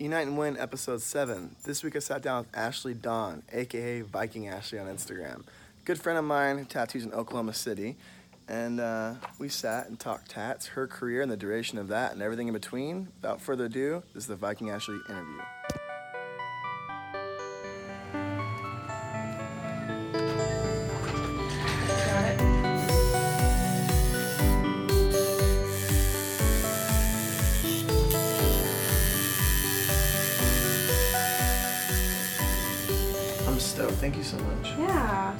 Unite and Win, episode 7. This week I sat down with Ashley Dawn, aka Viking Ashley on Instagram. Good friend of mine tattoos in Oklahoma City. And uh, we sat and talked tats, her career and the duration of that, and everything in between. Without further ado, this is the Viking Ashley interview. Yeah.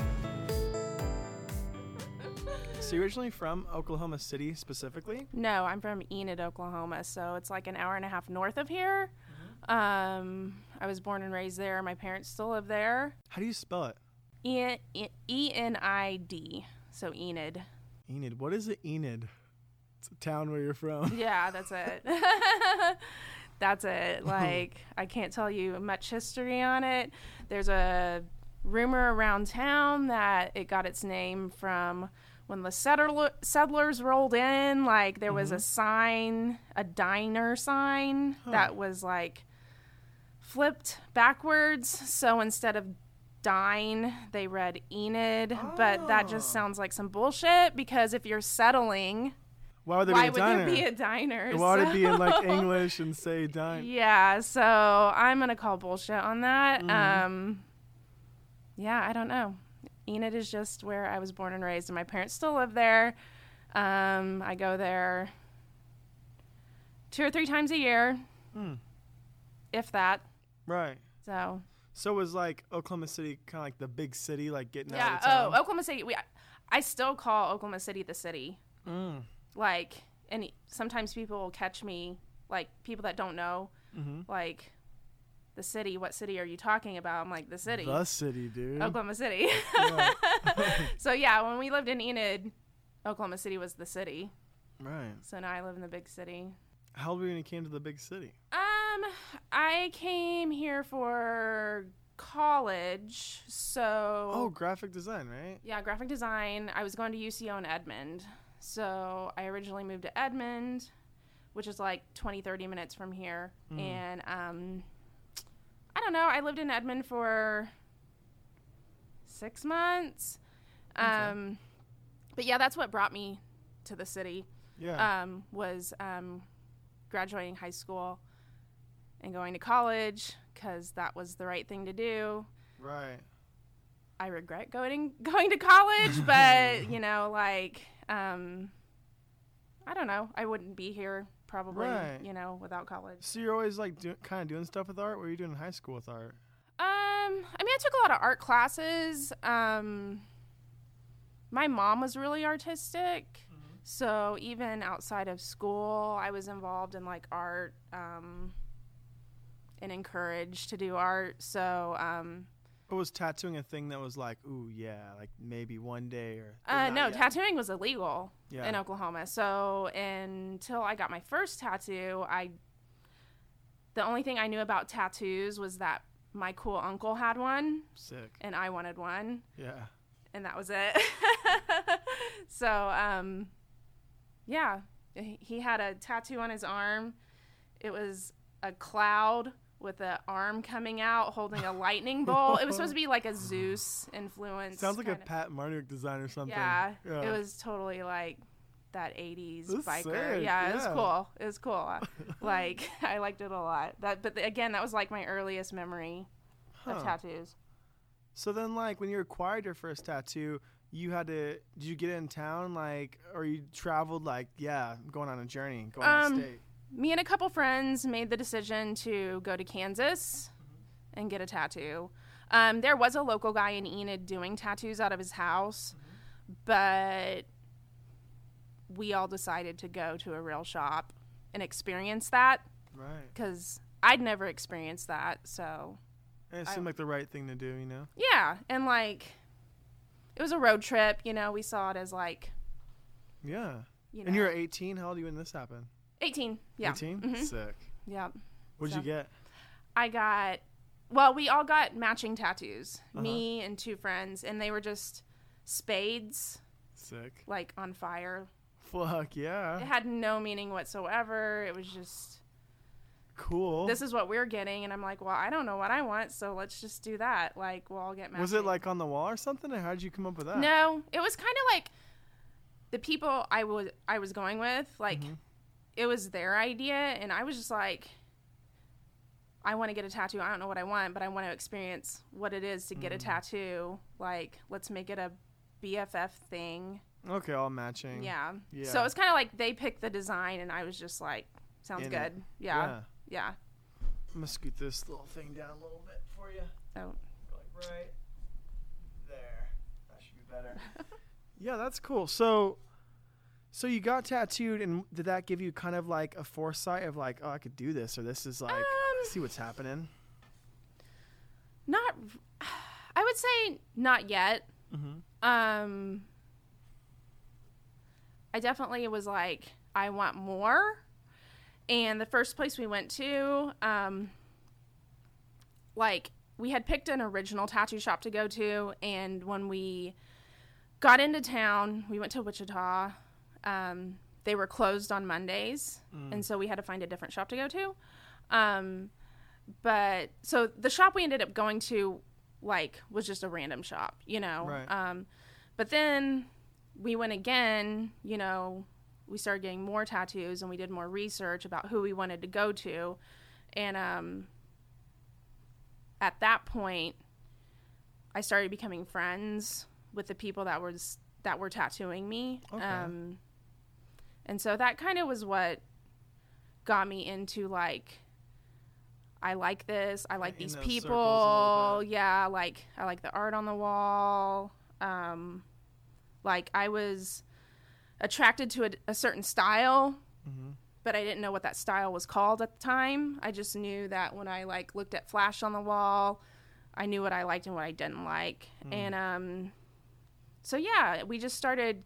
So you're originally from Oklahoma City specifically? No, I'm from Enid, Oklahoma, so it's like an hour and a half north of here. Um, I was born and raised there. My parents still live there. How do you spell it? E E N I D. So Enid. Enid. What is it, Enid? It's a town where you're from. Yeah, that's it. that's it. Like I can't tell you much history on it. There's a rumor around town that it got its name from when the settler, settlers rolled in. Like there was a sign, a diner sign that was like flipped backwards. So instead of dine, they read Enid. But that just sounds like some bullshit because if you're settling, Why would there why be a would diner? there be a diner? Why would it be in like English and say dine? Yeah, so I'm gonna call bullshit on that. Mm-hmm. Um, yeah, I don't know. Enid is just where I was born and raised, and my parents still live there. Um, I go there two or three times a year, Hmm. if that. Right. So So was like Oklahoma City kind of like the big city, like getting yeah. out of town? Oh, Oklahoma City. We, I still call Oklahoma City the city. Mm. Like, and sometimes people will catch me, like people that don't know, Mm-hmm. like the city. What city are you talking about? I'm like the city. The city, dude. Oklahoma City. Yeah. so yeah, when we lived in Enid, Oklahoma City was the city. Right. So now I live in the big city. How old were you when you came to the big city? Um, I came here for college. So Oh, graphic design, right? yeah, graphic design. I was going to UCO in Edmond. So I originally moved to Edmond, which is like 20, 30 minutes from here. Mm. And um, don't know. I lived in Edmond for six months. Um, but yeah, that's what brought me to the city. Yeah. Um, was um, graduating high school and going to college because that was the right thing to do. right. I regret going going to college, but you know, like um I don't know. I wouldn't be here probably, Right. you know, without college. So you're always like do, kind of doing stuff with art. What were you doing in high school with art? Um I mean, I took a lot of art classes. Um my mom was really artistic. So even outside of school, I was involved in like art um and encouraged to do art. So um Or was tattooing a thing that was like, ooh, yeah, like maybe one day or? or Uh, no, yet? tattooing was illegal Yeah. in Oklahoma. So until I got my first tattoo, I the only thing I knew about tattoos was that my cool uncle had one Sick. and I wanted one, Yeah. and that was it. so um, yeah, he had a tattoo on his arm. It was a cloud with an arm coming out holding a lightning bolt. It was supposed to be like a Zeus influence. Sounds like a of- Pat Marnick design or something. yeah, it was totally like that 80s That's biker. sick, Yeah, it was cool. It was cool. like I liked it a lot. That but again, that was like my earliest memory Huh. of tattoos. So then, like, when you acquired your first tattoo, you had to. Did you get in town, like, or you traveled, like, yeah, going on a journey, going Um, of state? Me and a couple friends made the decision to go to Kansas and get a tattoo. Um, there was a local guy in Enid doing tattoos out of his house, but we all decided to go to a real shop and experience that Right. because I'd never experienced that. So And it I- seemed like the right thing to do, you know. yeah, and like it was a road trip. You know, we saw it as like Yeah. you know, And you were 18. How old were you when this happened? Eighteen. Yeah, 18. Mhm. Sick. yeah. What'd So- you get? I got well, we all got matching tattoos. Uh-huh. Me and two friends, and they were just spades, Sick. like on fire. Fuck yeah. It had no meaning whatsoever. It was just cool. this is what we're getting and i'm like well i don't know what i want so let's just do that like we'll all get matched. was it like on the wall or something? Or how did you come up with that? no it was kind of like the people i was i was going with like Mm-hmm. It was their idea and i was just like i want to get a tattoo i don't know what i want but i want to experience what it is to get Mm. a tattoo like let's make it a bff thing Okay, all matching. yeah, Yeah. so it's kind of like they picked the design and i was just like sounds In good yeah yeah, I'm gonna scoot this little thing down a little bit for you. Oh. Like right there. That should be better. yeah, that's cool. So, so you got tattooed, and did that give you kind of like a foresight of like, oh, I could do this, or this is like, Um, see what's happening? not i would say not yet Mm-hmm. um i definitely was like i want more and the first place we went to um like we had picked an original tattoo shop to go to and when we got into town we went to wichita um they were closed on mondays and so we had to find a different shop to go to. Um but so the shop we ended up going to like was just a random shop you know? Right. um but then we went again you know we started getting more tattoos and we did more research about who we wanted to go to. And um at that point i started becoming friends with the people that was that were tattooing me. Okay. um and so that kind of was what got me into like I like this. I like In these those circles a people. Yeah, like I like the art on the wall. Um, like I was attracted to a, a certain style, Mm-hmm. but I didn't know what that style was called at the time. I just knew that when I like looked at flash on the wall, I knew what I liked and what I didn't like. And um, so yeah, we just started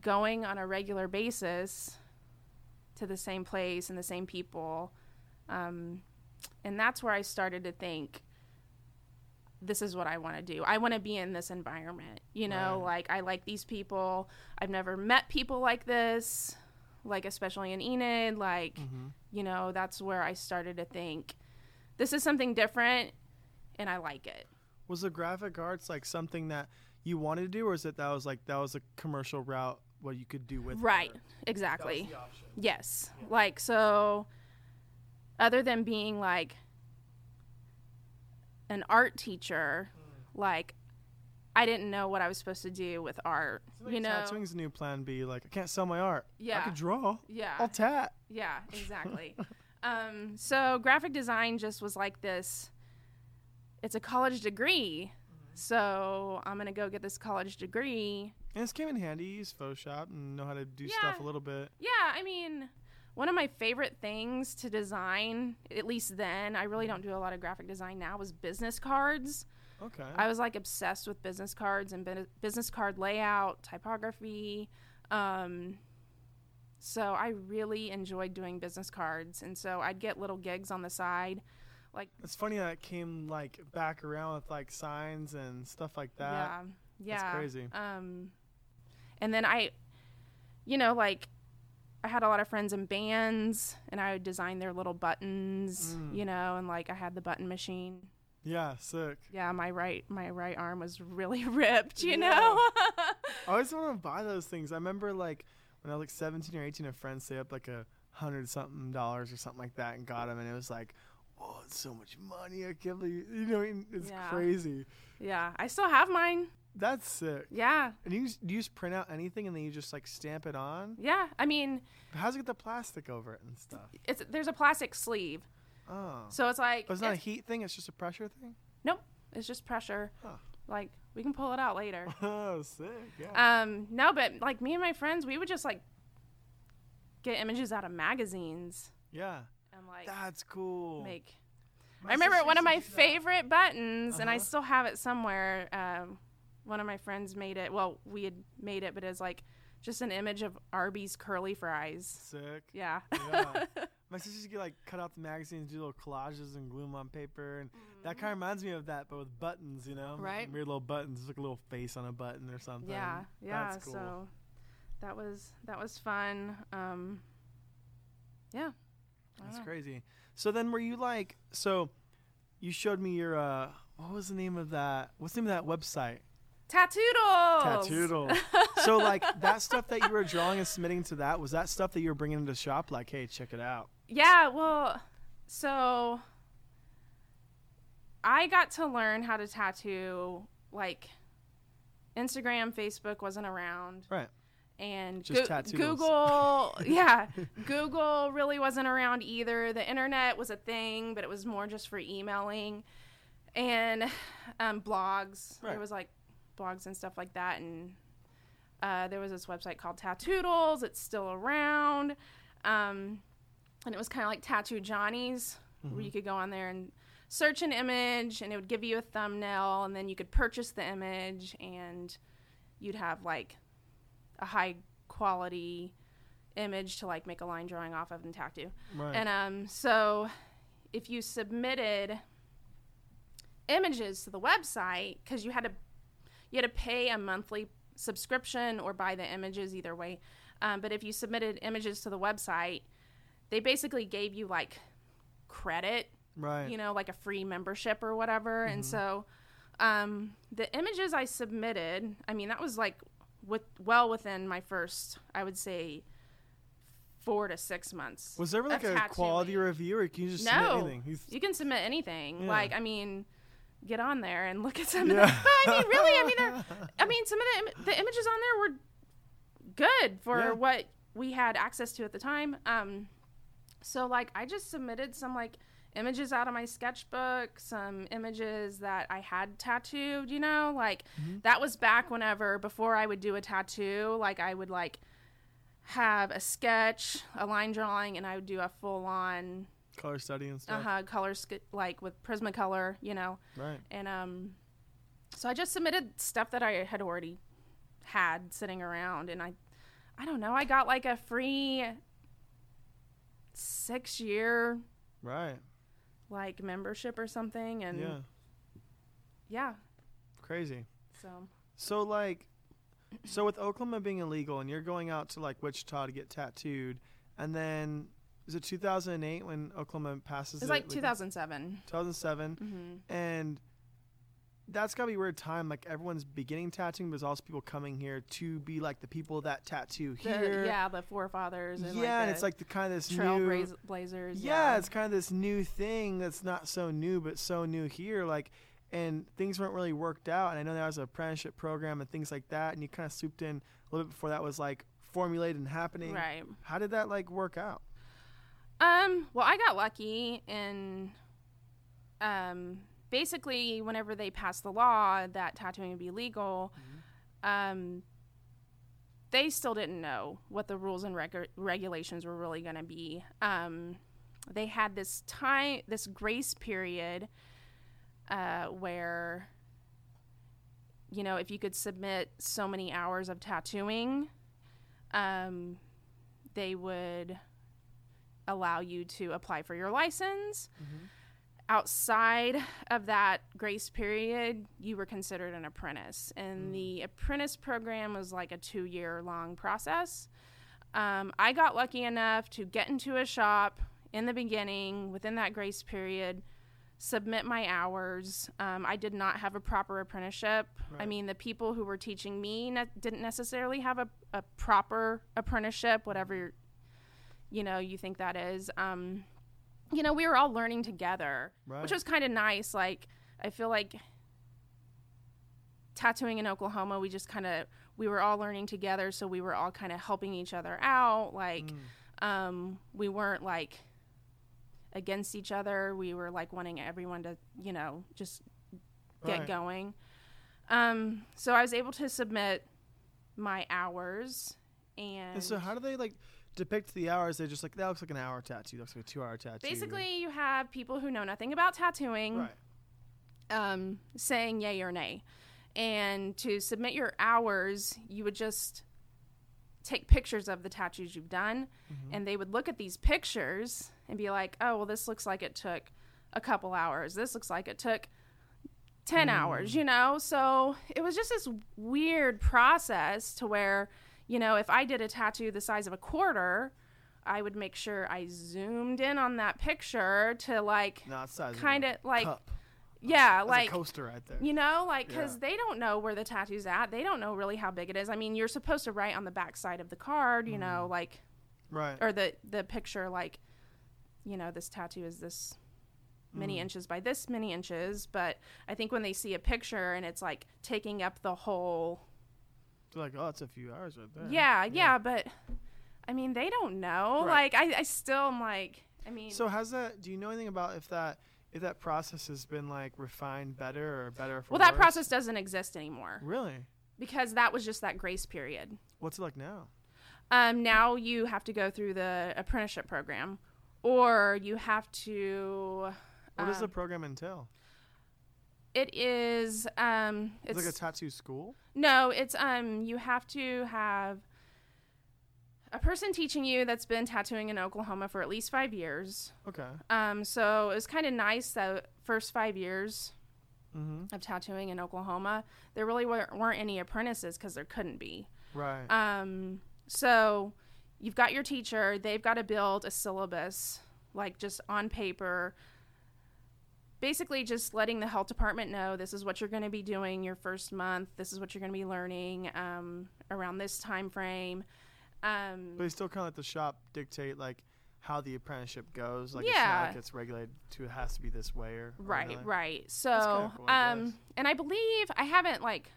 going on a regular basis to the same place and the same people. Um, and that's where I started to think this is what I want to do. I want to be in this environment. You know, Right. like I like these people. I've never met people like this, like especially in Enid. Like, Mm-hmm. you know, that's where I started to think this is something different and I like it. Was the graphic arts like something that you wanted to do, or is it that was like that was a commercial route what you could do with? Right. art? Exactly. That was the option. Yes. Like so other than being like an art teacher, like I didn't know what I was supposed to do with art. Like, you know. tattooing's a new plan B. Like, I can't sell my art. Yeah, I Yeah. could draw. Yeah. I'll tat. Yeah, exactly. um, so graphic design just was like this. It's a college degree, so I'm gonna go get this college degree. And this came in handy. You use Photoshop and know how to do Yeah. stuff a little bit. Yeah, I mean, one of my favorite things to design, at least then, I really don't do a lot of graphic design now, was business cards. Okay. I was like obsessed with business cards and business card layout, typography. Um, so I really enjoyed doing business cards, and so I'd get little gigs on the side, like it's funny that it came like back around with like signs and stuff like that. yeah, yeah, crazy. Um, and then I, you know, like I had a lot of friends in bands, and I would design their little buttons, Mm. you know, and like I had the button machine. Yeah, sick. Yeah, my right my right arm was really ripped, you Yeah. know. I always want to buy those things. I remember like when I was like 17 or 18, a friend saved up like a hundred something dollars or something like that and got them, and it was like, oh, it's so much money. I can't believe you know. It's Yeah. crazy. yeah, I still have mine. That's sick. Yeah, And you just, do you just print out anything and then you just like stamp it on? yeah. I mean, How's it get the plastic over it and stuff? it's there's a plastic sleeve, Oh, so it's like but it's not a heat thing. It's just a pressure thing. nope, it's just pressure. Huh. Like we can pull it out later. Oh, sick. Yeah. um, no, but like me and my friends, we would just like get images out of magazines yeah. and like That's cool. make. My I remember one of my to do that. favorite buttons, and I Uh-huh. still have it somewhere. Um, one of my friends made it. Well, we had made it, but it's like just an image of Arby's curly fries. Sick. Yeah. Yeah. My sister used to get like cut out the magazines, do little collages and glue them on paper, and that kind of reminds me of that, but with buttons, you know, Mm-hmm. Right. Weird little buttons, It's like a little face on a button or something. yeah. Yeah. That's cool. So that was that was fun. Um, yeah. That's crazy. So then, were you like? So, you showed me your. uh What was the name of that? What's the name of that website? Tattoodoodles. Tattoodoodle. so like that stuff that you were drawing and submitting to that was that stuff that you were bringing into shop. Like, hey, check it out. Yeah, well, so I got to learn how to tattoo like Instagram, Facebook wasn't around. Right. And Goo- Google, yeah, Google really wasn't around either. The internet was a thing, but it was more just for emailing and um, blogs. Right. There was like blogs and stuff like that, and uh, there was this website called Tattoodoodles. It's still around, um, and it was kind of like Tattoo Johnny's, where you could go on there and search an image, and it would give you a thumbnail, and then you could purchase the image, and you'd have like a high quality image to like make a line drawing off of and tattoo. Right. And um, so if you submitted images to the website, because you had to you had to pay a monthly subscription or buy the images either way. Um, but if you submitted images to the website, they basically gave you like credit, right. you know, like a free membership or whatever. And so um, the images I submitted, I mean, that was like with well within my first, I would say, four to six months. was there like a quality review, or can you just No. submit anything? You th- You can submit anything. Yeah. Like, I mean, get on there and look at some of Yeah. the. But I mean, really, I mean, I mean, some of the, im- the images on there were good for Yeah. what we had access to at the time. Um, so like, I just submitted some like images out of my sketchbook, some images that I had tattooed. You know, like Mm-hmm. that was back whenever before I would do a tattoo. Like, I would like have a sketch, a line drawing, and I would do a full on color study and stuff. uh-huh color sk- like with prismacolor you know Right. and um so i just submitted stuff that i had already had sitting around and i i don't know i got like a free six year Right. like membership or something and yeah. yeah Crazy. so So like, so with Oklahoma being illegal, and you're going out to like Wichita to get tattooed, and then is it 2008 when Oklahoma passes? it's it like legal? 2007 2007, hmm and that's gotta be a weird time. Like everyone's beginning tattooing, but there's also people coming here to be like the people that tattoo here. yeah the forefathers and yeah, like and the it's like the kind of this new. trailblazers yeah, it's kind of this new thing that's not so new, but so new here. Like, and things weren't really worked out. And I know there was an apprenticeship program and things like that. And you kind of swooped in a little bit before that was like formulated and happening. right How did that like work out? Um, well, I got lucky in um, basically whenever they passed the law that tattooing would be legal, um, they still didn't know what the rules and regu- regulations were really going to be. Um, they had this time, this grace period uh, where, you know, if you could submit so many hours of tattooing, um, they would allow you to apply for your license. Outside of that grace period, you were considered an apprentice. And the apprentice program was like a two year long process. Um, I got lucky enough to get into a shop in the beginning within that grace period, submit my hours. Um, I did not have a proper apprenticeship. I mean, the people who were teaching me ne- didn't necessarily have a, a proper apprenticeship, whatever you know you think that is. Um, you know, we were all learning together, Right. which was kind of nice. Like, I feel like tattooing in Oklahoma, we just kind of we were all learning together, so we were all kind of helping each other out. Like, Mm. um, we weren't like against each other. We were like wanting everyone to, you know, just get Right. going. Um, so I was able to submit my hours, and, And so how do they like depict the hours? They're just like that looks like an hour tattoo. That looks like a two hour tattoo. basically you have people who know nothing about tattooing. Right. um, saying yay or nay. And to submit your hours, you would just take pictures of the tattoos you've done, Mm-hmm. and they would look at these pictures and be like, oh, well, this looks like it took a couple hours. This looks like it took 10 hours, you know? So it was just this weird process to where, you know, if I did a tattoo the size of a quarter, I would make sure I zoomed in on that picture to like Not size. of a kind of like cup. yeah, That's like a coaster right there. you know, like because Yeah. they don't know where the tattoo's at. They don't know really how big it is. I mean, you're supposed to write on the back side of the card, you know, like right. or the the picture, like you know, this tattoo is this many Mm. inches by this many inches. But I think when they see a picture and it's like taking up the whole, They're like, oh, it's a few hours right there. yeah, yeah, but I mean, they don't know. Right. Like I, I still am like, I mean, So has that? Do you know anything about if that if that process has been like refined better or better for well, that worse? process doesn't exist anymore Really? because that was just that grace period. What's it like now? Um, now you have to go through the apprenticeship program, or you have to. What does the um, program entail? It is. Um, It's, it's like a tattoo school. no. It's um. You have to have a person teaching you that's been tattooing in Oklahoma for at least five years. Okay. Um, so it was kind of nice that first five years Mm-hmm. of tattooing in Oklahoma, there really weren't, weren't any apprentices because there couldn't be. Right. Um, so you've got your teacher, they've got to build a syllabus, like just on paper. Basically, just letting the health department know this is what you're going to be doing your first month. This is what you're going to be learning um, around this time frame. Um, but they still kind of let the shop dictate like how the apprenticeship goes. Like it's Yeah. not like it's regulated to it has to be this way or or right, another. right. So, cool, um, and I believe I haven't like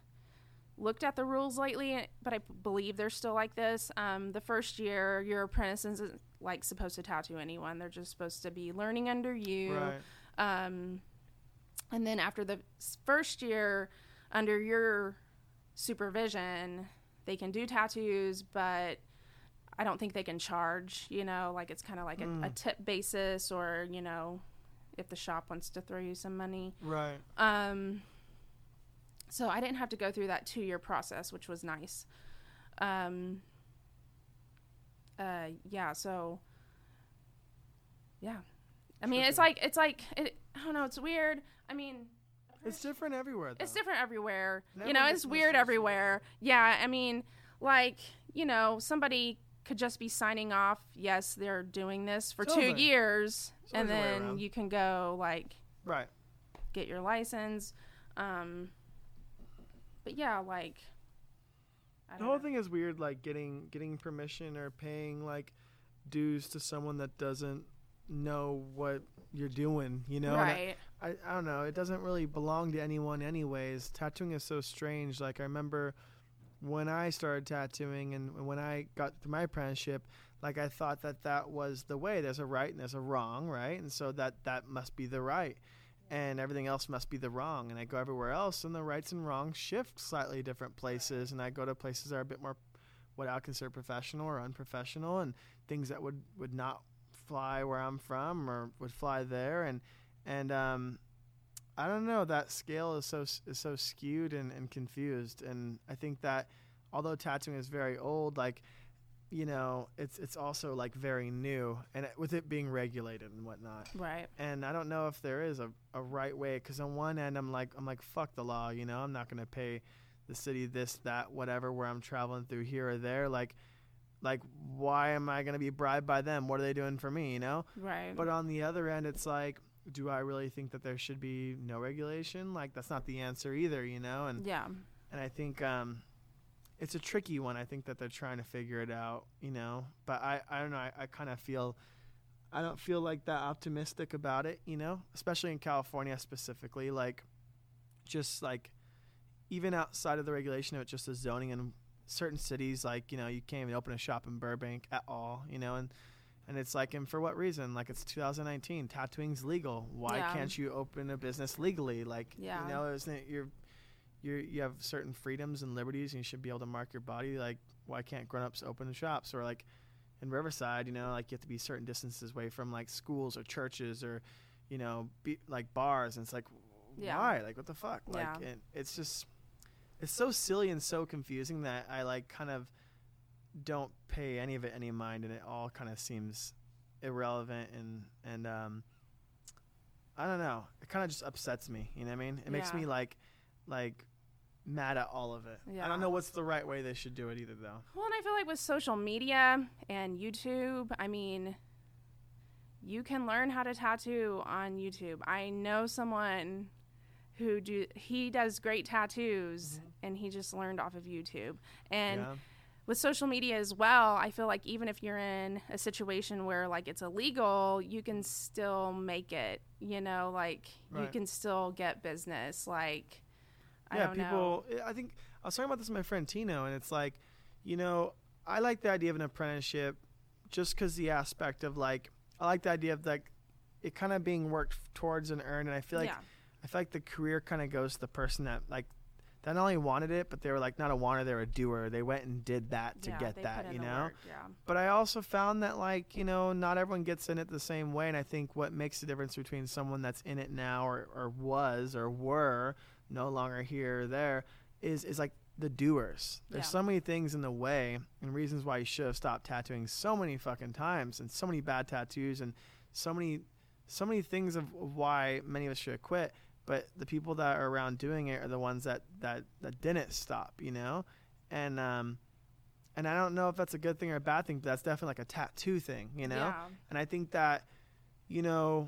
looked at the rules lately, but I believe they're still like this. Um, the first year, your apprentice isn't like supposed to tattoo anyone; they're just supposed to be learning under you. Right. Um, and then after the first year, under your supervision, they can do tattoos, but I don't think they can charge. You know, like it's kind of like a, a Mm. tip basis, or you know, if the shop wants to throw you some money. Right. Um, so I didn't have to go through that two year process, which was nice. Um, uh, yeah, so yeah, I mean, it's like it's like it, I don't know, it's weird. I mean, It's different everywhere. Though. it's different everywhere. Never you know, it's weird everywhere. Yeah, I mean, like you know, somebody could just be signing off. Yes, they're doing this for two years, and always a way then you can go like Right. get your license. Um, but yeah, like I The whole know. thing is weird, like getting getting permission or paying like dues to someone that doesn't know what you're doing. You know, And I- right? I, I don't know. It doesn't really belong to anyone, anyways. Tattooing is so strange. Like I remember when I started tattooing and when I got through my apprenticeship, like I thought that that was the way. There's a right and there's a wrong, right? And so that that must be the right, and everything else must be the wrong. And I go everywhere else, and the rights and wrongs shift slightly different places. And I go to places that are a bit more what I would consider professional or unprofessional, and things that would would not fly where I'm from or would fly there, and and um, I don't know. That scale is so is so skewed and, and confused, and I think that although tattooing is very old, like you know, it's it's also like very new, and it, with it being regulated and whatnot. Right. And I don't know if there is a, a right way, because on one end I'm like I'm like fuck the law, you know, I'm not gonna pay the city this that whatever where I'm traveling through here or there, like. Like, why am I going to be bribed by them? What are they doing for me? You know. Right. But on the other end, it's like, do I really think that there should be no regulation? Like, that's not the answer either, you know. And yeah. and I think um, it's a tricky one. I think that they're trying to figure it out, you know. But I, I don't know. I, I kind of feel, I don't feel like that optimistic about it, you know. Especially in California specifically, like, just like, even outside of the regulation of it, just the zoning in certain cities, like you know, you can't even open a shop in Burbank at all, you know, and and it's like, and for what reason? Like, it's 2019, tattooing's legal. Why Yeah. can't you open a business legally? Like, Yeah. you know, isn't it you're you you have certain freedoms and liberties, and you should be able to mark your body. Like, why can't grown-ups open shops or like in Riverside? You know, like you have to be certain distances away from like schools or churches or you know, be, like bars, and it's like, Yeah. why? Like, what the fuck? Like, it, it's just it's so silly and so confusing that I like kind of don't pay any of it any mind, and it all kind of seems irrelevant and and um. I don't know. It kind of just upsets me. You know what I mean? It makes Yeah. me like, like, mad at all of it. Yeah. I don't know what's the right way they should do it either, though. Well, and I feel like with social media and YouTube, I mean, you can learn how to tattoo on YouTube. I know someone who do he does great tattoos mm-hmm. and he just learned off of YouTube. And yeah. with social media as well, I feel like even if you're in a situation where like it's illegal, you can still make it, you know, like you can still get business like I yeah, don't know. people. I think I was talking about this with my friend Tino, and it's like, you know, I like the idea of an apprenticeship, just because the aspect of like, I like the idea of like, it kind of being worked towards and earned, and I feel like yeah. I feel like the career kind of goes to the person that like that not only wanted it, but they were like not a wanter, they were a doer. They went and did that to yeah, get that, you know. work, yeah. But I also found that like you know not everyone gets in it the same way, and I think what makes the difference between someone that's in it now or, or was or were no longer here or there is is like the doers. There's Yeah. so many things in the way and reasons why you should have stopped tattooing so many fucking times and so many bad tattoos and so many so many things of of why many of us should have quit. But the people that are around doing it are the ones that that that didn't stop, you know, and um and I don't know if that's a good thing or a bad thing, but that's definitely like a tattoo thing, you know. Yeah. And I think that, you know,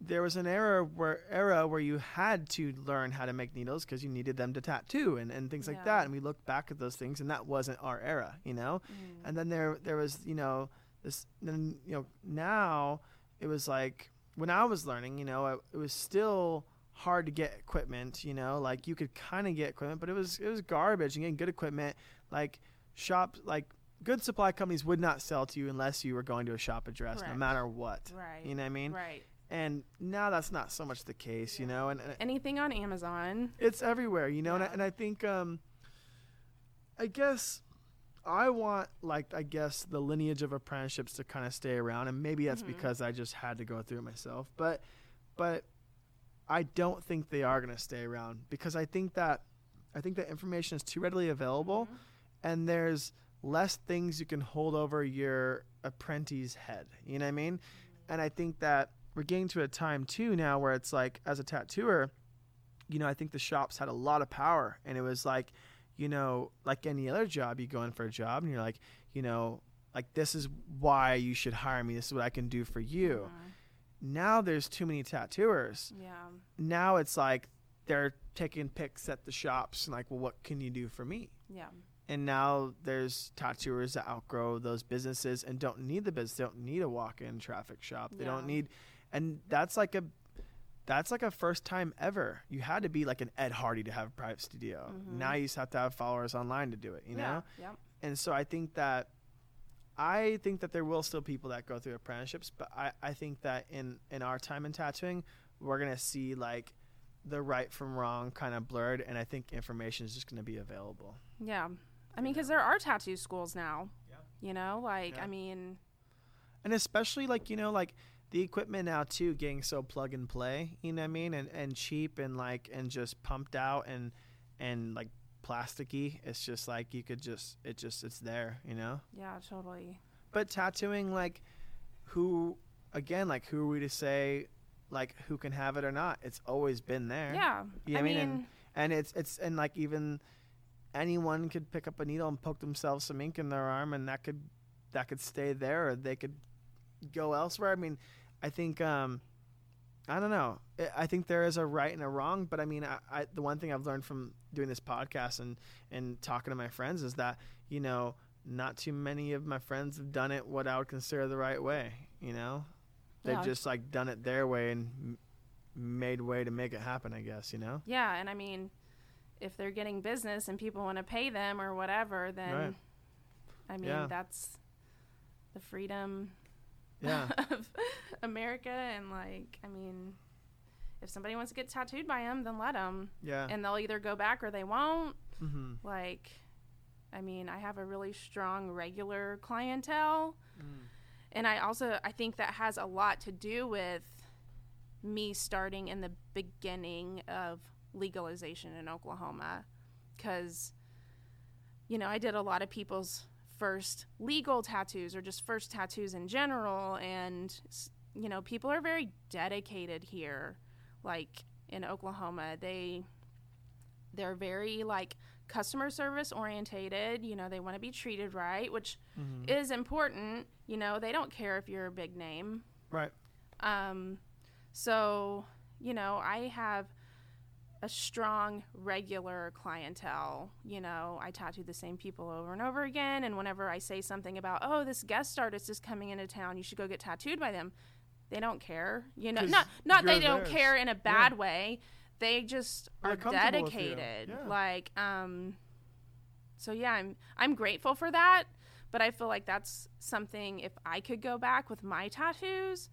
there was an era where era where you had to learn how to make needles because you needed them to tattoo and, and things like that. And we look back at those things, and that wasn't our era, you know. Mm. And then there there was you know this then you know now it was like when I was learning, you know, it, it was still hard to get equipment, you know, like you could kind of get equipment, but it was it was garbage and getting good equipment like shops like good supply companies would not sell to you unless you were going to a shop address no matter what. Right. You know what I mean? Right. And now that's not so much the case, you know, and, and Anything on Amazon. it's everywhere, you know, and, I, and I think, um, I guess I want like I guess the lineage of apprenticeships to kind of stay around, and maybe that's Mhm. because I just had to go through it myself, but but I don't think they are going to stay around because I think that I think that information is too readily available, Mhm. and there's less things you can hold over your apprentice's head. You know what I mean? And I think that we're getting to a time too now where it's like as a tattooer, you know, I think the shops had a lot of power and it was like, you know, like any other job, you go in for a job and you're like, you know, like this is why you should hire me. This is what I can do for you. Mhm. Now there's too many tattooers. Yeah. Now it's like they're taking pics at the shops and like, well, what can you do for me? Yeah. and now there's tattooers that outgrow those businesses and don't need the business. They don't need a walk-in traffic shop. They don't need, and that's like a, that's like a first time ever. You had to be like an Ed Hardy to have a private studio. Mhm. Now you just have to have followers online to do it. You know, Yeah. and so I think that, I think that there will still people that go through apprenticeships, but I I think that in in our time in tattooing, we're gonna see like the right from wrong kind of blurred, and I think information is just gonna be available. Yeah. I mean, because there are tattoo schools now. Yeah. You know, like Yeah. I mean, and especially like you know like the equipment now too getting so plug and play you know what i mean and and cheap and like and just pumped out and and like plasticky it's just like you could just it just it's there you know yeah, totally. but tattooing like who again like who are we to say like who can have it or not it's always been there Yeah. You know I mean? mean, And- and it's it's and like even anyone could pick up a needle and poke themselves some ink in their arm and that could that could stay there or they could go elsewhere i mean i think um i don't know I- i think there is a right and a wrong but i mean I, I the one thing i've learned from doing this podcast and and talking to my friends is that you know not too many of my friends have done it what i would consider the right way you know they've Yeah. just like done it their way and made way to make it happen i guess you know yeah, and I mean, if they're getting business and people want to pay them or whatever, then Right. I mean, Yeah. that's the freedom yeah of America. And like, I mean, if somebody wants to get tattooed by him, then let them, Yeah. and they'll either go back or they won't. mm-hmm. Like, I mean, I have a really strong regular clientele. And I also I think that has a lot to do with me starting in the beginning of legalization in Oklahoma cuz you know, I did a lot of people's first legal tattoos or just first tattoos in general and you know, people are very dedicated here like in Oklahoma. They they're very like customer service orientated. You know, they want to be treated right, which Mhm. is important. You know, they don't care if you're a big name. Right. Um, so, you know, I have a strong regular clientele. You know, I tattoo the same people over and over again. And whenever I say something about, oh, this guest artist is coming into town, you should go get tattooed by them, they don't care. You know, not not they don't theirs. care in a bad way. They just They're are you. dedicated. Yeah. Like, um, so yeah, I'm I'm grateful for that. But I feel like that's something. If I could go back with my tattoos,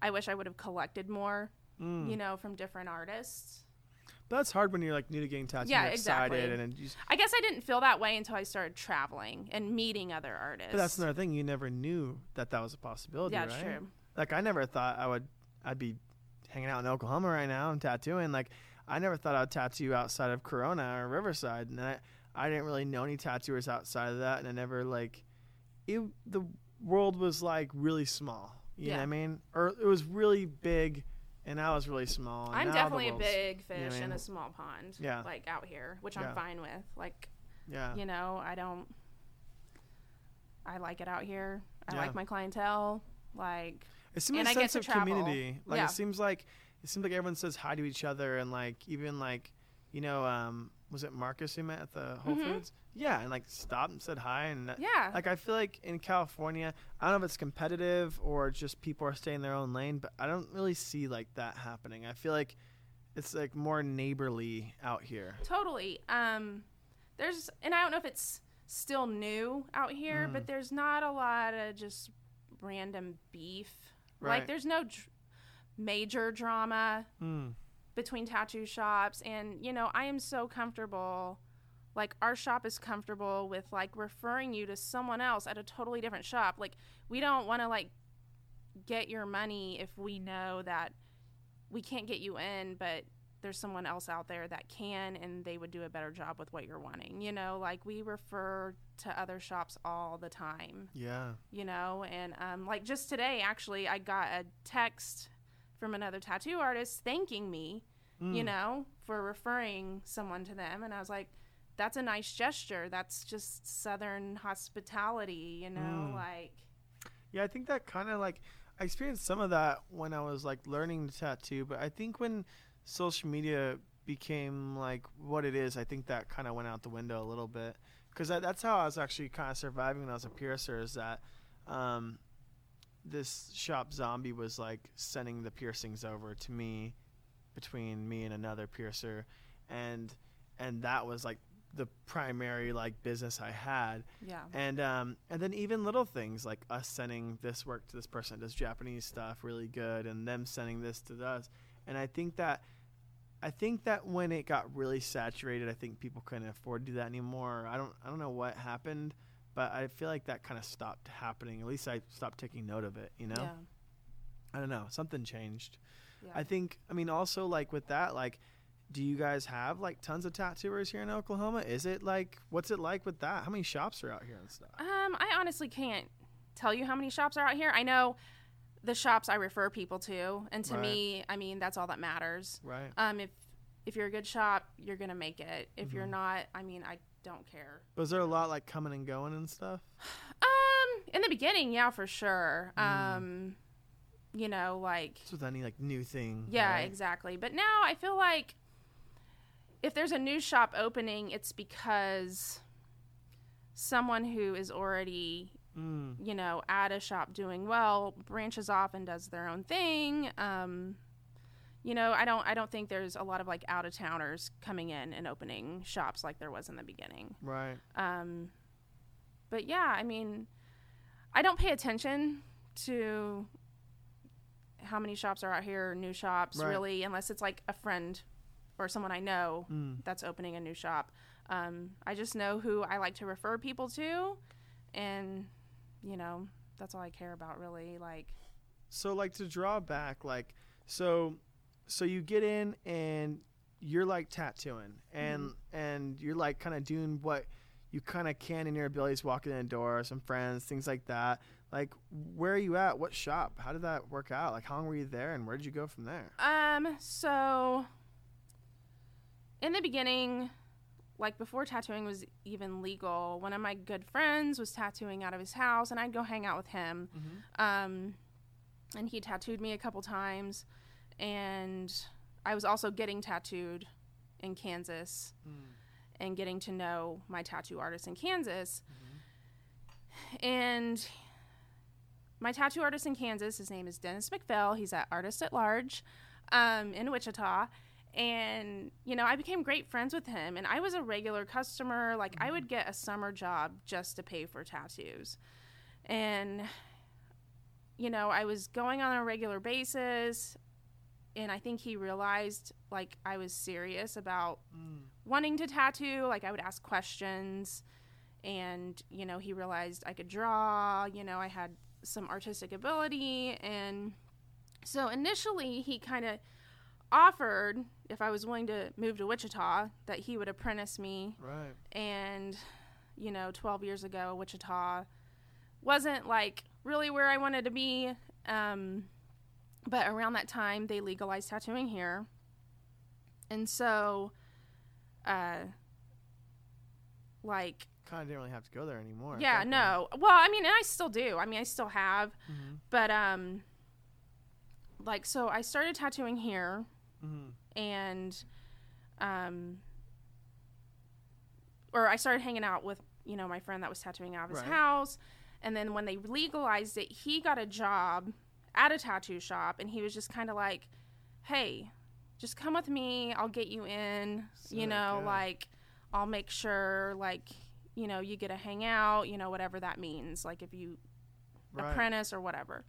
I wish I would have collected more. Mm. You know, from different artists. That's hard when you're like new to getting tattooed. Yeah, exactly. and then just, I guess I didn't feel that way until I started traveling and meeting other artists. but that's another thing. You never knew that that was a possibility, yeah, right? true. Like I never thought I would. I'd be hanging out in Oklahoma right now and tattooing. Like I never thought I'd tattoo outside of Corona or Riverside, and I I didn't really know any tattooers outside of that, and I never like it. The world was like really small. You know Yeah. what I mean? Or it was really big, and I was really small. I'm definitely a big know what I fish in a small pond. Yeah. Like out here, which Yeah. I'm fine with. Like, Yeah. you know, I don't. I like it out here. I Yeah. like my clientele. Like, It seems And a I get sense of travel. community. Like Yeah. it seems like it seems like everyone says hi to each other and like even like you know um was it Marcus who met at the Whole Mhm. Foods? Yeah, and like stopped and said hi and yeah. like I feel like in California, I don't know if it's competitive or just people are staying in their own lane, but I don't really see like that happening. I feel like it's like more neighborly out here. Totally. Um, there's, and I don't know if it's still new out here, Mm. but there's not a lot of just random beef. Right. Like, there's no dr- major drama Mm. Between tattoo shops, and you know, I am so comfortable. Like, our shop is comfortable with like referring you to someone else at a totally different shop. Like, we don't want to like get your money if we know that we can't get you in, but there's someone else out there that can and they would do a better job with what you're wanting. You know, like we refer to other shops all the time, Yeah. you know, and um, like just today, actually, I got a text from another tattoo artist thanking me, you Mm. know, for referring someone to them. And I was like, that's a nice gesture. That's just Southern hospitality, you know, Mm. like, Yeah, I think that kind of like I experienced some of that when I was like learning to tattoo, but I think when social media became like what it is, I think that kind of went out the window a little bit because that's how I was actually kind of surviving when I was a piercer. Is that um, this shop zombie was like sending the piercings over to me between me and another piercer, and and that was like the primary like business I had yeah. and um, and then even little things like us sending this work to this person that does Japanese stuff really good, and them sending this to us. And I think that I think that when it got really saturated, I think people couldn't afford to do that anymore. I don't I don't know what happened, but I feel like that kind of stopped happening. At least I stopped taking note of it. You know, Yeah. I don't know, something changed. Yeah. I think I mean also like with that like. Do you guys have like tons of tattooers here in Oklahoma? Is it like what's it like with that? How many shops are out here and stuff? Um, I honestly can't tell you how many shops are out here. I know the shops I refer people to, and to Right. me, I mean that's all that matters. Right. Um, if if you're a good shop, you're gonna make it. If you're Mhm. not, I mean, I don't care. Was there a lot like coming and going and stuff? Um, in the beginning, yeah, for sure. Mm. Um, you know, like Just with any like new thing. yeah, right? exactly. But now I feel like if there's a new shop opening, it's because someone who is already Mm, you know, at a shop doing well, branches off and does their own thing. Um, you know, I don't I don't think there's a lot of like out of towners coming in and opening shops like there was in the beginning. right. Um, but yeah, I mean, I don't pay attention to how many shops are out here, new shops, Right. really, unless it's like a friend or someone I know Mm. that's opening a new shop. Um, I just know who I like to refer people to, and you know that's all I care about really. Like, So like to draw back, like so, so you get in and you're like tattooing, and Mm-hmm. and you're like kind of doing what you kind of can in your abilities, walking in the door, some friends, things like that. Like, where are you at? What shop? How did that work out? Like, how long were you there, and where did you go from there? um, so in the beginning, like before tattooing was even legal, one of my good friends was tattooing out of his house, and I'd go hang out with him. Mm-hmm. Um, and he tattooed me a couple times, and I was also getting tattooed in Kansas Mm. and getting to know my tattoo artist in Kansas. Mm-hmm. And my tattoo artist in Kansas, his name is Dennis McPhail. He's at Artist at Large um, in Wichita. And, you know, I became great friends with him. And I was a regular customer. Like, I would get a summer job just to pay for tattoos. And, you know, I was going on a regular basis. And I think he realized, like, I was serious about Mm. wanting to tattoo. Like I would ask questions, and you know he realized I could draw. You know I had some artistic ability, and so initially he kind of offered if I was willing to move to Wichita that he would apprentice me. Right. And you know, 12 years ago, Wichita wasn't like really where I wanted to be. Um, but around that time, they legalized tattooing here, and so uh like Kind of didn't really have to go there anymore. yeah no well i mean and i still do i mean i still have point. Mhm. but um like so i started tattooing here Mhm. and um or i started hanging out with you know my friend that was tattooing out of his Right. house and then when they legalized it he got a job at a tattoo shop and he was just kind of like hey just come with me i'll get you in you know like i'll make sure like you know you get to hang out you know whatever that means like if you Right. apprentice or whatever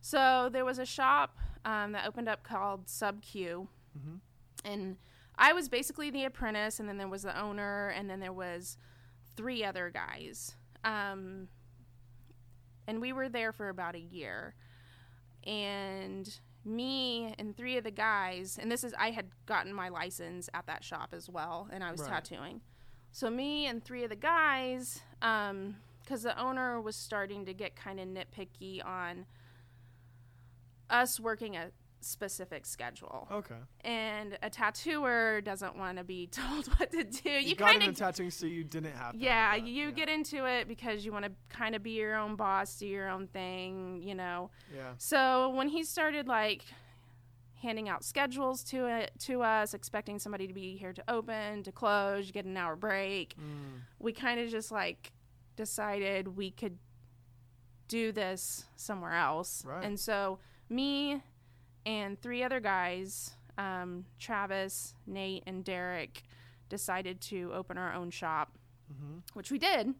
so there was a shop um, that opened up called sub q Mhm. and I was basically the apprentice, and then there was the owner, and then there was three other guys. Um, and we were there for about a year. And me and three of the guys, and this is I had gotten my license at that shop as well, and I was Right. tattooing. So me and three of the guys, um, because the owner was starting to get kind of nitpicky on us working a specific schedule Okay. and a tattooer doesn't want to be told what to do. You, You, got into tattooing, so you didn't have. To yeah, have you yeah. get into it because you want to kind of be your own boss, do your own thing, you know. Yeah. So when he started like handing out schedules to it to us, expecting somebody to be here to open, to close, you get an hour break, Mm. we kind of just like decided we could do this somewhere else. Right. And so me and three other guys, um, Travis, Nate, and Derek, decided to open our own shop, hmm which we did.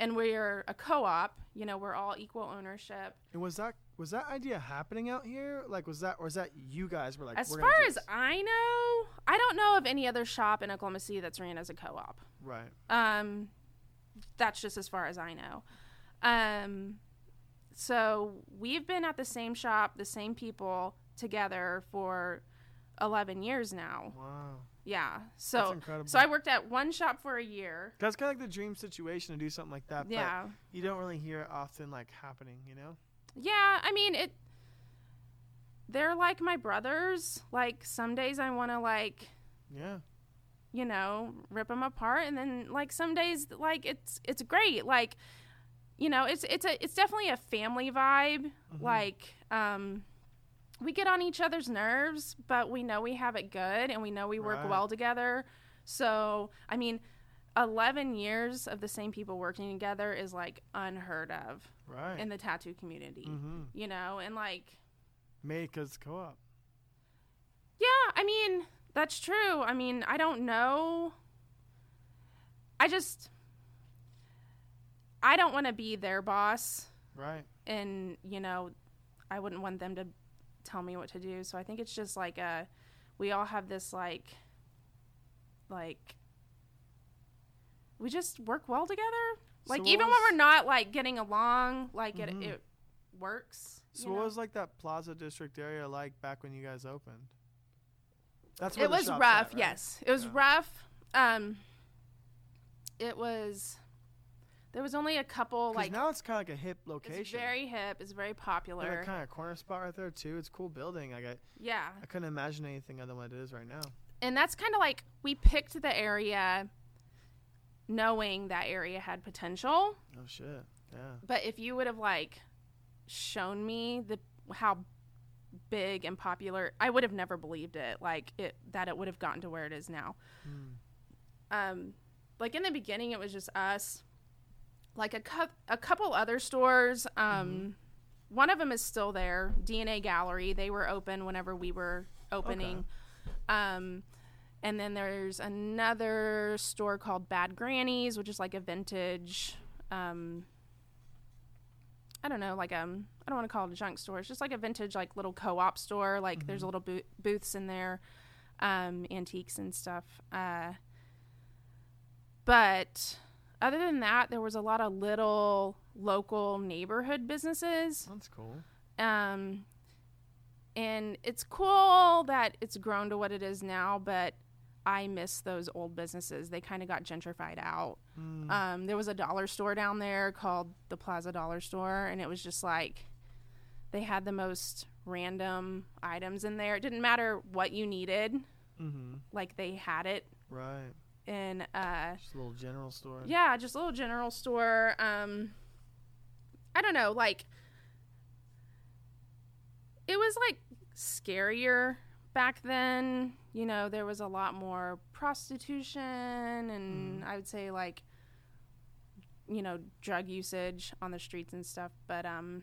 And we're a co-op. You know, we're all equal ownership. And was that was that idea happening out here? Like, was that or was that you guys were like? as far as? I know, I don't know of any other shop in Oklahoma City that's ran as a co-op. right. Um, that's just as far as I know. Um, so we've been at the same shop, the same people together for 11 years now. Wow. Yeah. That's So incredible. so I worked at one shop for a year. That's kind of like the dream situation to do something like that. Yeah. But you don't really hear it often like happening. You know. Yeah, I mean it they're like my brothers. Like some days I want to like Yeah. you know, rip them apart and then like some days like it's it's great. Like you know, it's it's a it's definitely a family vibe. Mhm. Like um we get on each other's nerves, but we know we have it good and we know we work Right. well together. So, I mean, 11 years of the same people working together is like unheard of Right. in the tattoo community. mm-hmm. You know, and like make us co-op. Yeah, I mean, that's true. I mean, I don't know. I just I don't want to be their boss Right. and, you know, I wouldn't want them to tell me what to do. So I think it's just like a we all have this like like we just work well together. Like what even was- when we're not like getting along, like Mhm. it it works. So what know? was like that Plaza District area like back when you guys opened? That's it was rough at, right? yes it was Yeah. rough um it was there was only a couple like now it's kind of like a hip location. it's very hip it's very popular a kind of corner spot right there too. It's a cool building. Like I, yeah I couldn't imagine anything other than what it is right now. and that's kind of like we picked the area knowing that area had potential. Oh shit. Yeah. But if you would have like shown me the how big and popular, I would have never believed it. Like it that it would have gotten to where it is now. Mm. Um, like in the beginning, it was just us. Like a cou- a couple other stores. Um, one of them is still there. DNA Gallery. They were open whenever we were opening. Um, and then there's another store called Bad Granny's, which is like a vintage. Um, I don't know, like um, I don't want to call it a junk store. It's just like a vintage, like little co-op store. Like there's a little bo- booths in there, um, antiques and stuff. Uh, but other than that, there was a lot of little local neighborhood businesses. That's cool. Um, and it's cool that it's grown to what it is now, but I miss those old businesses. They kind of got gentrified out. Mm. Um, there was a dollar store down there called the Plaza Dollar Store, and it was just like they had the most random items in there. It didn't matter what you needed, mm-hmm. like they had it Right. In uh Just a little general store. yeah, just a little general store. Um, I don't know, like it was like scarier back then. You know, there was a lot more prostitution, and I would say like you know drug usage on the streets and stuff. But um,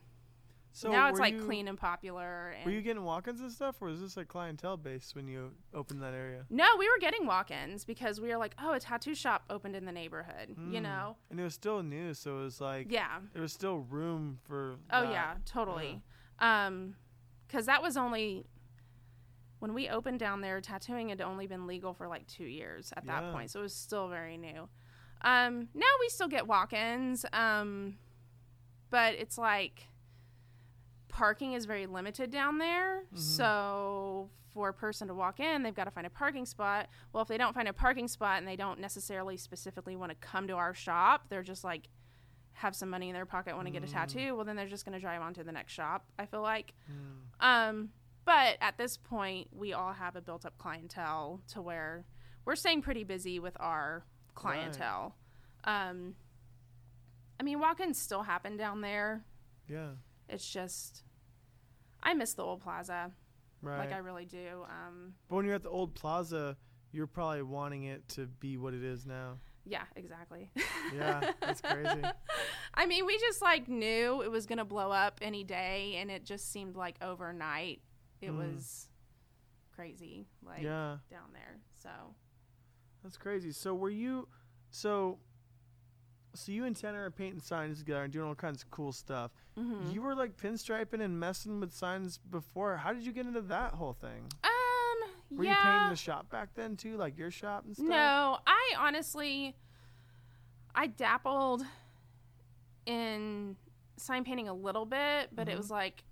So now it's like you- clean and popular. And Were you getting walk-ins and stuff, or was this like clientele based when you opened that area? no, we were getting walk-ins because we were like, oh, a tattoo shop opened in the neighborhood. You Mm. know, And it was still new, so it was like yeah. there was still room for. Oh that. yeah, totally. Um, because that was only when we opened down there. Tattooing had only been legal for like two years at that Yeah. point, so it was still very new. Um, now we still get walk-ins, um, but it's like parking is very limited down there. So for a person to walk in, they've got to find a parking spot. Well, if they don't find a parking spot and they don't necessarily specifically want to come to our shop, they're just like have some money in their pocket, want to get a tattoo. Well, then they're just going to drive on to the next shop. I feel like. Mm. Um, but at this point, we all have a built-up clientele to where we're staying pretty busy with our clientele. Um, I mean, walk-ins still happen down there. Yeah. It's just, I miss the old plaza. Right. Like I really do. Um, but when you're at the old plaza, you're probably wanting it to be what it is now. yeah, exactly. Yeah, that's crazy. I mean, we just like knew it was gonna blow up any day, and it just seemed like overnight it Mm. was crazy, like yeah, down there. So that's crazy. So were you, so, so you and Tanner are painting signs together and doing all kinds of cool stuff. mhm. You were like pinstriping and messing with signs before. How did you get into that whole thing? um, Were yeah. you painting the shop back then too, like your shop and stuff? No, I honestly, I dabbled in sign painting a little bit, but Mhm. it was like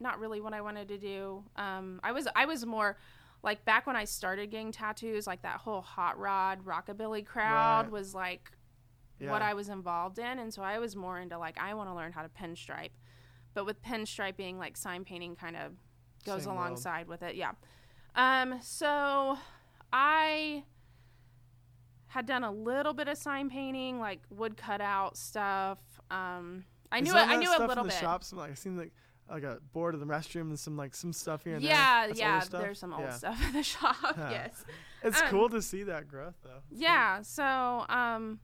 not really what I wanted to do. Um, I was I was more like back when I started getting tattoos, like that whole hot rod rockabilly crowd Right. was like Yeah. what I was involved in, and so I was more into like I want to learn how to pinstripe, but with pinstriping, like sign painting kind of goes Same world. alongside with it. Yeah. Um. So I had done a little bit of sign painting, like wood cutout stuff. Um. I Is knew it. I knew a little in the bit. Shop, some, like, I seen like like a board of the restroom and some like some stuff here and there. Yeah, That's yeah. stuff? There's some old Yeah. stuff in the shop. Yeah. yes. It's Um, cool to see that growth though. Yeah. So, um,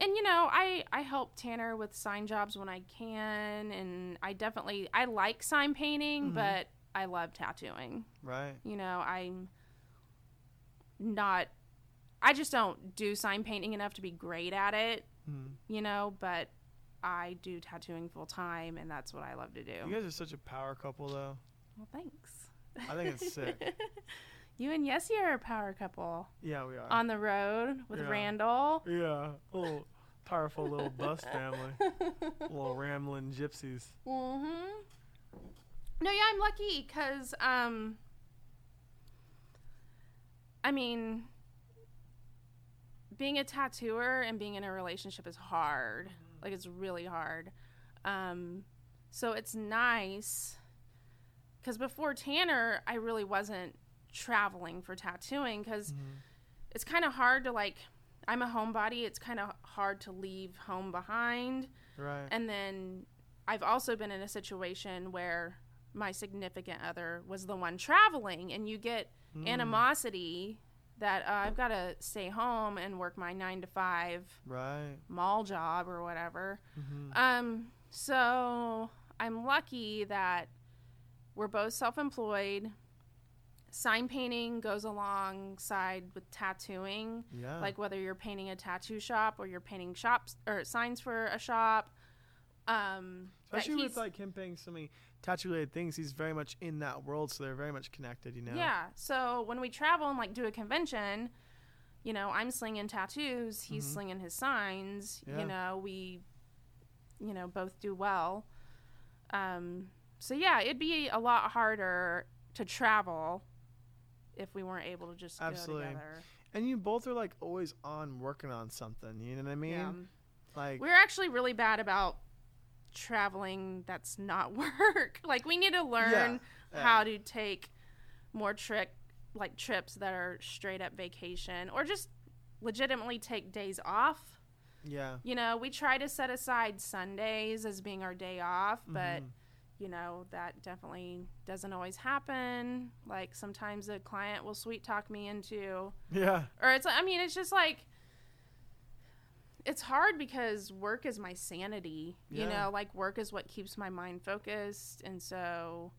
and you know, I I help Tanner with sign jobs when I can, and I definitely I like sign painting, Mhm. but I love tattooing. Right. You know, I'm not. I just don't do sign painting enough to be great at it. Mm. You know, but I do tattooing full time, and that's what I love to do. You guys are such a power couple though. well, thanks. I think it's sick. you and Yessie are a power couple Yeah, we are. on the road with Yeah. Randall. yeah, little powerful little bus family, little rambling gypsies. Mm-hmm. No, yeah, I'm lucky because, um, I mean, being a tattooer and being in a relationship is hard. Like, it's really hard. Um, so it's nice because before Tanner, I really wasn't traveling for tattooing because Mhm. it's kind of hard to like. I'm a homebody. It's kind of hard to leave home behind. Right. And then I've also been in a situation where my significant other was the one traveling, and you get Mm. animosity that uh, I've got to stay home and work my nine to five Right. mall job or whatever. hmm Um, so I'm lucky that we're both self employed. Sign painting goes alongside with tattooing Yeah. like whether you're painting a tattoo shop or you're painting shops or signs for a shop. Um, Especially with like him painting so many tattoo related things, he's very much in that world, so they're very much connected. You know. yeah. So when we travel and like do a convention, you know, I'm slinging tattoos, he's Mhm. slinging his signs. Yeah. You know, we, you know, both do well. Um, so yeah, it'd be a lot harder to travel if we weren't able to just Absolutely. go together. And you both are like always on working on something. You know what I mean? yeah. Like. We're actually really bad about traveling that's not work. like we need to learn yeah. how to take more trick like trips that are straight up vacation or just legitimately take days off. Yeah. You know, we try to set aside Sundays as being our day off, but Mhm. You know, that definitely doesn't always happen. Like sometimes a client will sweet talk me into Yeah. or it's I mean, it's just like it's hard because work is my sanity. You Yeah. know, like work is what keeps my mind focused and so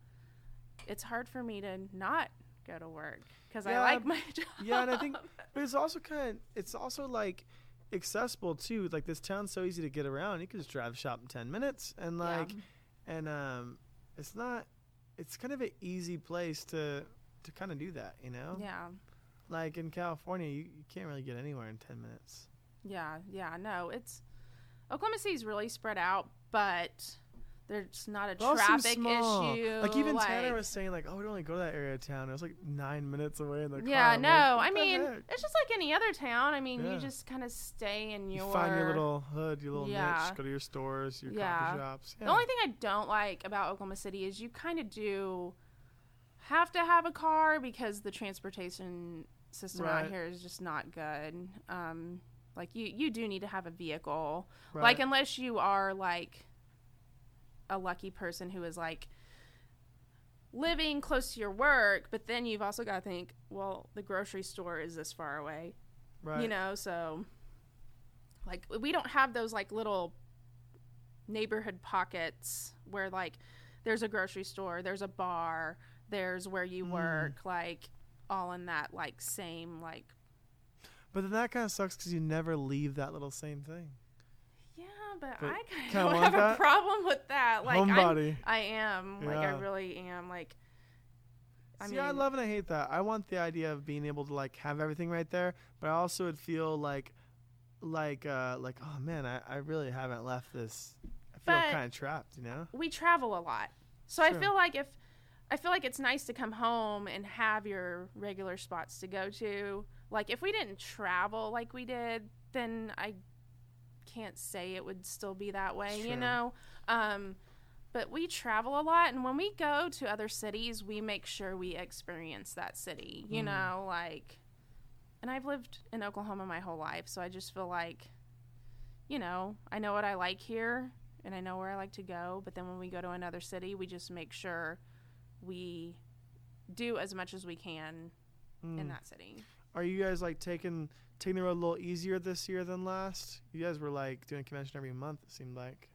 it's hard for me to not go to work because Yeah, I like my job. Yeah, and I think, but it's also kind of, it's also like accessible too. Like this town's so easy to get around. You can just drive shop in ten minutes, and Yeah. And um, it's not, it's kind of an easy place to to kind of do that. You know, yeah. like in California, you, you can't really get anywhere in ten minutes. Yeah, yeah, no, it's Oklahoma City's really spread out, but there's not a all traffic small. issue. Like even Tanner was saying, like, oh, we only go to that area of town. It was like nine minutes away in the car. Yeah, no, like, I mean heck? it's just like any other town. I mean, Yeah. you just kind of stay in your. You find your little hood, your little Yeah. niche. Go to your stores, your Yeah. coffee shops. The only thing I don't like about Oklahoma City is you kind of do have to have a car because the transportation system Right. out here is just not good. Um, like you, you do need to have a vehicle. Right. Like unless you are like a lucky person who is like living close to your work, but then you've also got to think, well, the grocery store is this far away. right. You know, so like we don't have those like little neighborhood pockets where like there's a grocery store, there's a bar, there's where you Mm. work, like all in that like same like But then that kind of sucks because you never leave that little same thing. Yeah, but, But I kind of have a problem with that. Like I'm, Homebody. I am like I really am like I See, mean I love and I hate that. I want the idea of being able to like have everything right there, but I also would feel like, like, uh, like, oh man, I, I really haven't left this. I feel kind of trapped, you know? we travel a lot. So I feel like if I feel like it's nice to come home and have your regular spots to go to. Like if we didn't travel like we did, then I can't say it would still be that way, Sure. you know. Um but we travel a lot and when we go to other cities, we make sure we experience that city, you Mhm. know, like and I've lived in Oklahoma my whole life, so I just feel like you know, I know what I like here and I know where I like to go, but then when we go to another city, we just make sure we do as much as we can in Mm. that city. Are you guys like taking taking the road a little easier this year than last? You guys were like doing a convention every month. It seemed like.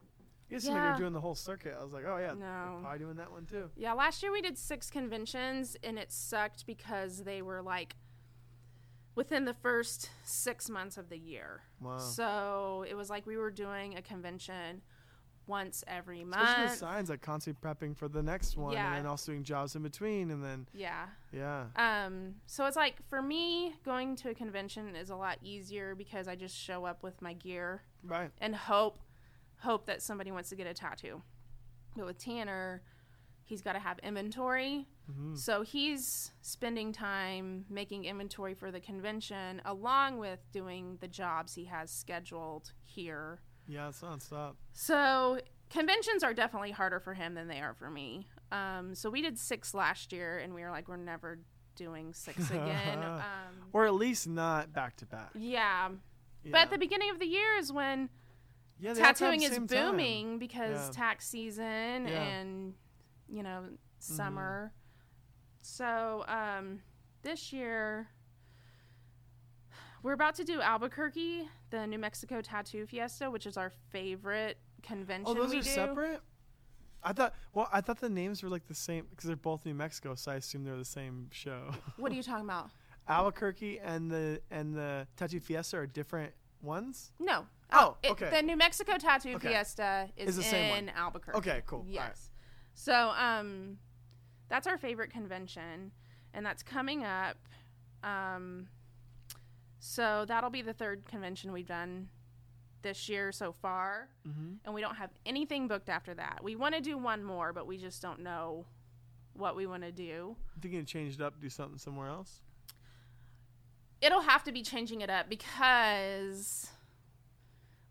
You seemed like you Yeah. were doing the whole circuit. I was like, oh yeah, No. probably doing that one too. Yeah, last year we did six conventions and it sucked because they were like within the first six months of the year. Wow. So it was like we were doing a convention once every month. Especially month. signs like constantly prepping for the next one, Yeah. and then also doing jobs in between, and then Yeah. yeah, Um, so it's like for me, going to a convention is a lot easier because I just show up with my gear right. and hope hope that somebody wants to get a tattoo. But with Tanner, he's got to have inventory. hmm So he's spending time making inventory for the convention along with doing the jobs he has scheduled here. Yeah, it's nonstop. So conventions are definitely harder for him than they are for me. Um, so we did six last year, and we were like, we're never doing six again. um, or at least not back to back. yeah. Yeah. but at the beginning of the year is when yeah, they have to have tattooing is same time. booming because Yeah. tax season and you know Mm-hmm. summer. So um, this year we're about to do Albuquerque, the New Mexico Tattoo Fiesta, which is our favorite convention. Oh, those we are do. separate. I thought. Well, I thought the names were like the same because they're both New Mexico, so I assume they're the same show. What are you talking about? Albuquerque and the and the Tattoo Fiesta are different ones. No. Oh, it- okay. The New Mexico Tattoo Okay. Fiesta is, Is the same in Albuquerque. Okay, cool. All right. Yes. So, um, that's our favorite convention, and that's coming up. Um, so that'll be the third convention we've done this year so far, Mm-hmm. and we don't have anything booked after that. We want to do one more, but we just don't know what we want to do. Thinking to change it up, do something somewhere else. It'll have to be changing it up because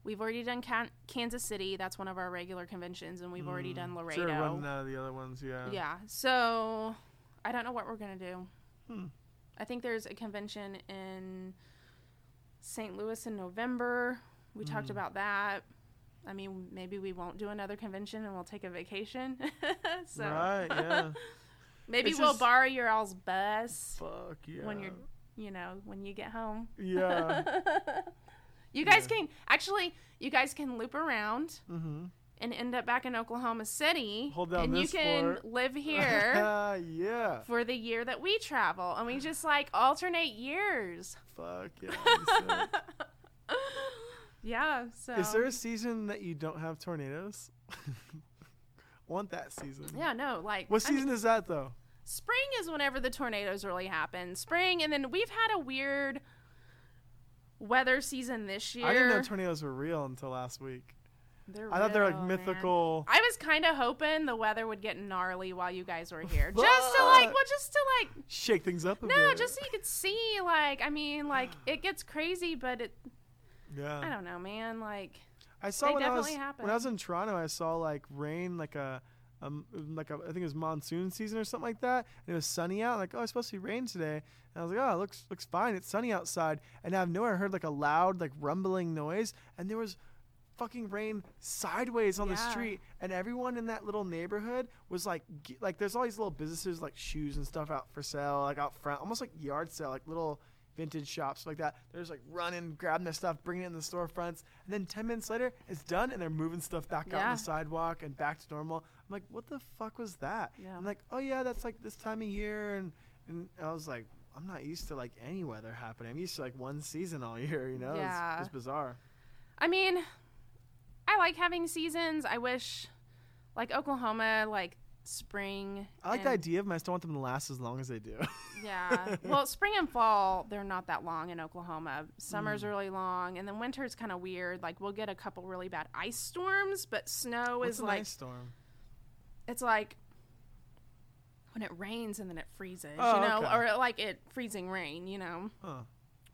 we've already done Can- Kansas City. That's one of our regular conventions, and we've already done Laredo. Sure, running out of the other ones. Yeah. Yeah. So I don't know what we're gonna do. Hmm. I think there's a convention in St. Louis in November. We talked Mm. about that. I mean, maybe we won't do another convention and we'll take a vacation. so Right. Yeah. maybe It's we'll just- borrow your all's bus Fuck yeah. when you're, you know, when you get home. Yeah. you guys Yeah. can actually, you guys can loop around mm-hmm. And end up back in Oklahoma City, and you can fort. live here. yeah. for the year that we travel and we just like alternate years Fuck yeah. that'd be sick. yeah so Is there a season that you don't have tornadoes? Want that season? yeah no like What I mean, season is that though? spring is whenever the tornadoes really happen spring and then we've had a weird weather season this year I didn't know tornadoes were real until last week. They're I thought they're like real, man. mythical. I was kind of hoping the weather would get gnarly while you guys were here, just to like, well, just to like, Shake things up a no, bit. just so you could see, like, I mean, like, it gets crazy, but it, yeah. I don't know, man, like, I saw They when I was definitely happen. when I was in Toronto. I saw like rain, like a, um, like a, I think it was monsoon season or something like that. And it was sunny out. Like, oh, it's supposed to be rain today. And I was like, oh, it looks looks fine. It's sunny outside. And out of nowhere, I heard like a loud, like rumbling noise, and there was fucking rain sideways on the street. And everyone in that little neighborhood was like, like, there's all these little businesses like shoes and stuff out for sale, like out front, almost like yard sale, like little vintage shops like that. They're just like running, grabbing their stuff, bringing it in the storefronts, and then ten minutes later, it's done, and they're moving stuff back out on the sidewalk and back to normal. I'm like, what the fuck was that? Yeah. I'm like, oh yeah, that's like this time of year, and and I was like, I'm not used to like any weather happening. I'm used to like one season all year, you know? Yeah. It's just bizarre. I mean, I like having seasons. I wish, like Oklahoma, like spring. I like the idea of them. I just don't want them to last as long as they do. Yeah. well, spring and fall, they're not that long in Oklahoma. Summer's Mm. really long, and then winter's kind of weird. Like we'll get a couple really bad ice storms, but snow What's is an like ice storm? it's like when it rains and then it freezes, Oh, you know, okay. or like it freezing rain, you know. Huh.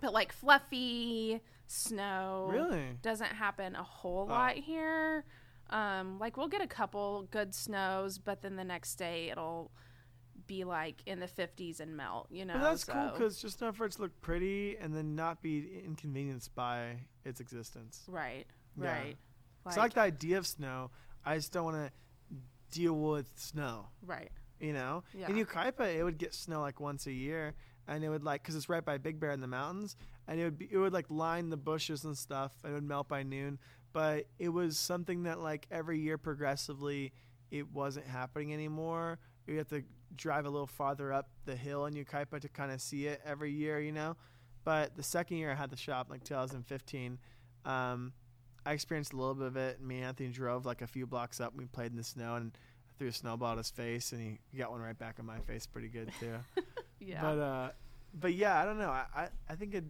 But like fluffy snow Really? doesn't happen a whole Oh. lot here. Um, like we'll get a couple good snows, but then the next day it'll be like in the 50s and melt, you know. But that's cool so- because just enough for it to look pretty and then not be inconvenienced by its existence. right, Yeah. right, So I like the idea of snow. I just don't want to deal with snow. right, You know, Yeah. in Yucaipa, it would get snow like once a year, and it would like because it's right by Big Bear in the mountains, and it would be it would like line the bushes and stuff, and it would melt by noon. But it was something that like every year progressively, it wasn't happening anymore. You have to drive a little farther up the hill in Yucaipa to kind of see it every year, you know. But the second year I had the shop, like 2015, um, I experienced a little bit of it. Me and Anthony drove like a few blocks up. And we played in the snow, and I threw a snowball at his face, and he, he got one right back in my face, pretty good too. yeah, But uh, but yeah, I don't know. I I, I think it.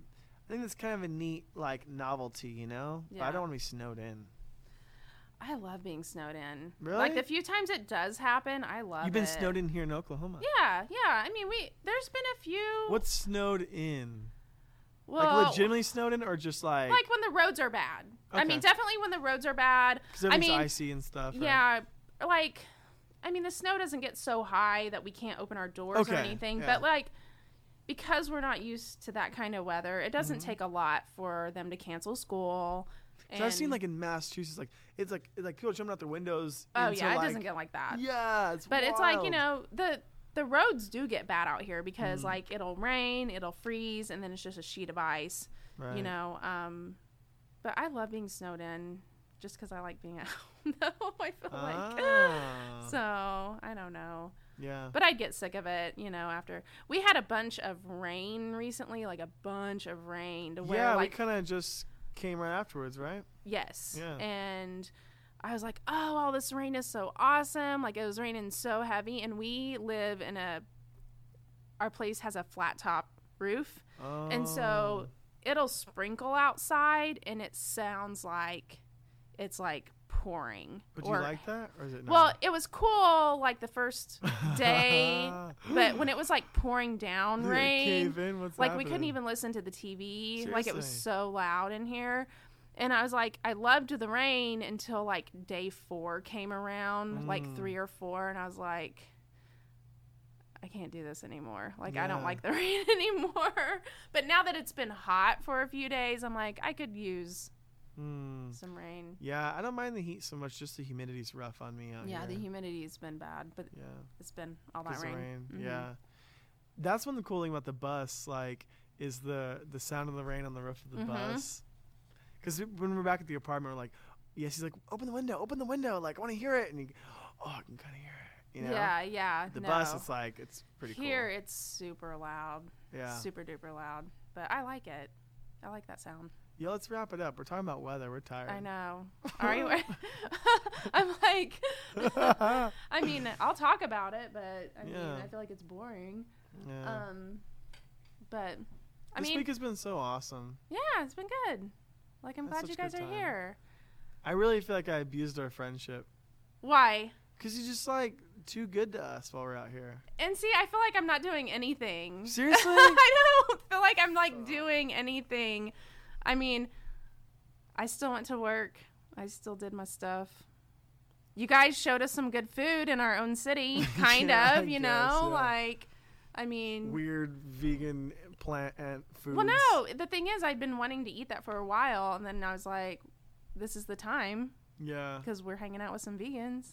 I think it's kind of a neat like novelty, you know. But I don't want to be snowed in. I love being snowed in. Really? Like the few times it does happen, I love. You've been it. snowed in here in Oklahoma. Yeah, yeah. I mean, we there's been a few. What's snowed in? well, like legitimately snowed in, or just like like when the roads are bad. I mean, definitely when the roads are bad. because I mean, icy and stuff. right? Yeah, like I mean, the snow doesn't get so high that we can't open our doors or anything, yeah. but like because we're not used to that kind of weather, it doesn't Mhm. take a lot for them to cancel school. So I've seen like in Massachusetts, like it's like it's like people jumping out their windows. oh into, yeah, it like, doesn't get like that. Yeah, it's but it's like you know the the roads do get bad out here because Mhm. like it'll rain, it'll freeze, and then it's just a sheet of ice. right. You know, um, but I love being snowed in just because I like being at home. though, I feel like Ah, so I don't know. Yeah. But I'd get sick of it, you know, after we had a bunch of rain recently, like a bunch of rain to where yeah, like we kind of just came right afterwards, right? yes. Yeah. And I was like, "Oh, all this rain is so awesome." Like it was raining so heavy and we live in a our place has a flat top roof, Oh. and so oh. it'll sprinkle outside and it sounds like it's like pouring. But do or, you like that, or is it? Not? Well, it was cool like the first day, but when it was like pouring down Did rain, in? Like we couldn't even listen to the TV. Like it was so loud in here. And I was like, I loved the rain until like day four came around, like Mm. three or four, and I was like, I can't do this anymore. Like I don't like the rain anymore. But now that it's been hot for a few days, I'm like, I could use Mm. some rain. Yeah, I don't mind the heat so much. Just the humidity's rough on me out Yeah, here. the humidity's been bad, but yeah, it's been all that rain. rain. Mhm. Yeah, that's one of the cool thing about the bus. Like, is the the sound of the rain on the roof of the Mhm. bus. Because when we're back at the apartment, we're like, yes, he's like, open the window, open the window. Like, I want to hear it. And you, oh, I can kind of hear it. You know. Yeah, yeah. The no. bus, it's like it's pretty Here, it's super loud. Yeah. super duper loud. But I like it. I like that sound. Yeah. Let's wrap it up. We're talking about weather. We're tired. I know. Are you? I'm like, I mean, I'll talk about it, but I mean, Yeah. I feel like it's boring. yeah. Um, but I mean this mean, week has been so awesome. yeah, it's been good. Like, I'm That's glad you such guys good are time. here. I really feel like I abused our friendship Why? because you're just like too good to us while we're out here. And see, I feel like I'm not doing anything. Seriously? I don't feel like I'm like doing anything. I mean, I still went to work. I still did my stuff. You guys showed us some good food in our own city, kind Yeah, of, you guess, know? yeah. Like, I mean, Weird vegan plant and food. well, no, the thing is, I'd been wanting to eat that for a while, and then I was like, this is the time Yeah. because we're hanging out with some vegans.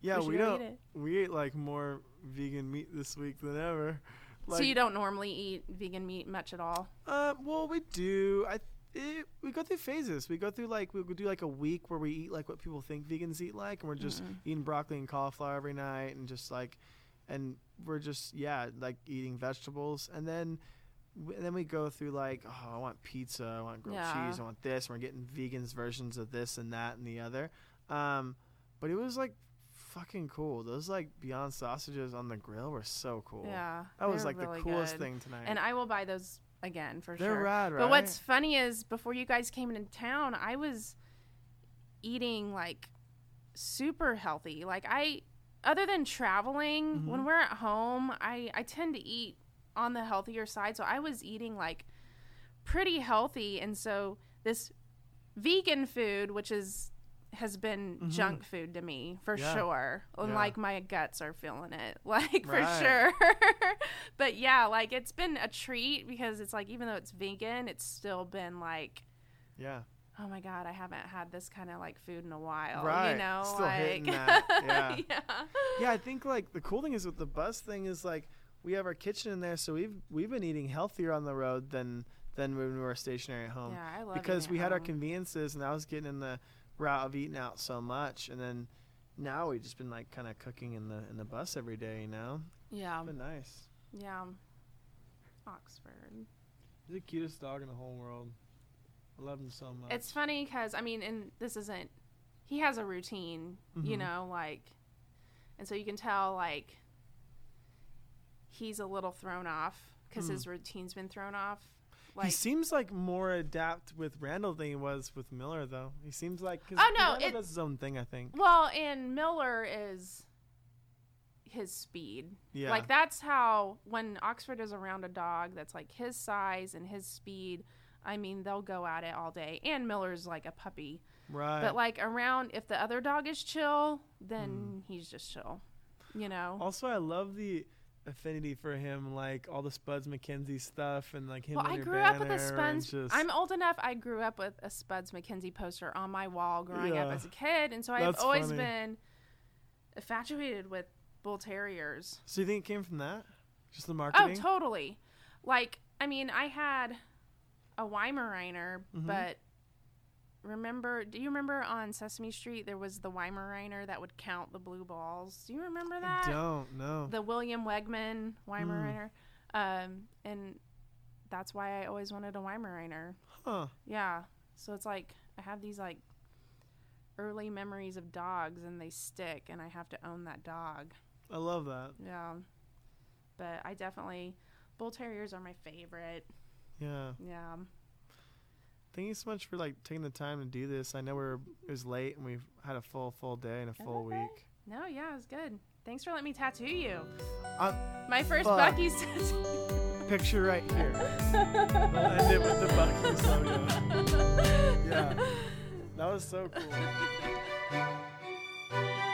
Yeah, should we don't. eat it. We ate like more vegan meat this week than ever. Like, so you don't normally eat vegan meat much at all? Uh, well, we do. I it, we go through phases. We go through like we would do like a week where we eat like what people think vegans eat like, and we're just Mhm. eating broccoli and cauliflower every night, and just like, and we're just yeah like eating vegetables, and then. And then we go through like, oh, I want pizza, I want grilled Yeah. cheese, I want this. And we're getting vegans versions of this and that and the other. Um, but it was like fucking cool. Those like Beyond sausages on the grill were so cool. Yeah. that was like really the coolest good. thing tonight. And I will buy those again for They're sure. rad, right? But what's funny is before you guys came into town, I was eating like super healthy. Like I other than traveling, Mhm. when we're at home, I I tend to eat on the healthier side. So I was eating like pretty healthy and so this vegan food which is has been Mhm. junk food to me for Yeah. sure. And Yeah. like my guts are feeling it. Like for Right. sure. but yeah, like it's been a treat because it's like even though it's vegan, it's still been like yeah. oh my god, I haven't had this kind of like food in a while. Right. You know, Still like hitting that. Yeah. yeah. yeah, I think like the cool thing is with the bus thing is like we have our kitchen in there, so we've we've been eating healthier on the road than than when we were stationary at home Yeah, I love because we had our conveniences, and I was getting in the route of eating out so much, and then now we've just been like kind of cooking in the in the bus every day. You know, Yeah. it's been nice. Yeah. Oxford. He's the cutest dog in the whole world. I love him so much. It's funny because I mean, and this isn't. He has a routine, you Mhm. know, like, and so you can tell like he's a little thrown off because Hmm. his routine's been thrown off. He seems like more adapt with Randall than he was with Miller, though. He seems like 'cause Oh, no, Randall it- does his own thing. I think. well, and Miller is his speed. Yeah. Like that's how when Oxford is around a dog that's like his size and his speed. I mean, they'll go at it all day. And Miller's like a puppy. right. But like around, if the other dog is chill, then Hmm. he's just chill. You know? Also, I love the affinity for him, like all the Spuds MacKenzie stuff, and like him. Well, I grew up with a Spuds. just- I'm old enough. I grew up with a Spuds MacKenzie poster on my wall growing up as a kid, and so I've always funny. been infatuated with bull terriers. So you think it came from that? Just the marketing? Oh, totally. Like, I mean, I had a Weimaraner, Mhm. but remember, do you remember on Sesame Street there was the Weimaraner that would count the blue balls? Do you remember that? I don't know. The William Wegman Weimaraner. Um, and that's why I always wanted a Weimaraner. Huh. Yeah. So it's like I have these like early memories of dogs and they stick and I have to own that dog. I love that. Yeah. But I definitely bull terriers are my favorite. Yeah. Yeah. Thank you so much for like taking the time to do this. I know we're it was late and we've had a full full day and a full okay. week. No, yeah, it was good. Thanks for letting me tattoo you. Uh, My first fuck. Bucky's tattoo. picture right here. we'll end it with the Bucky's logo. Yeah. That was so cool.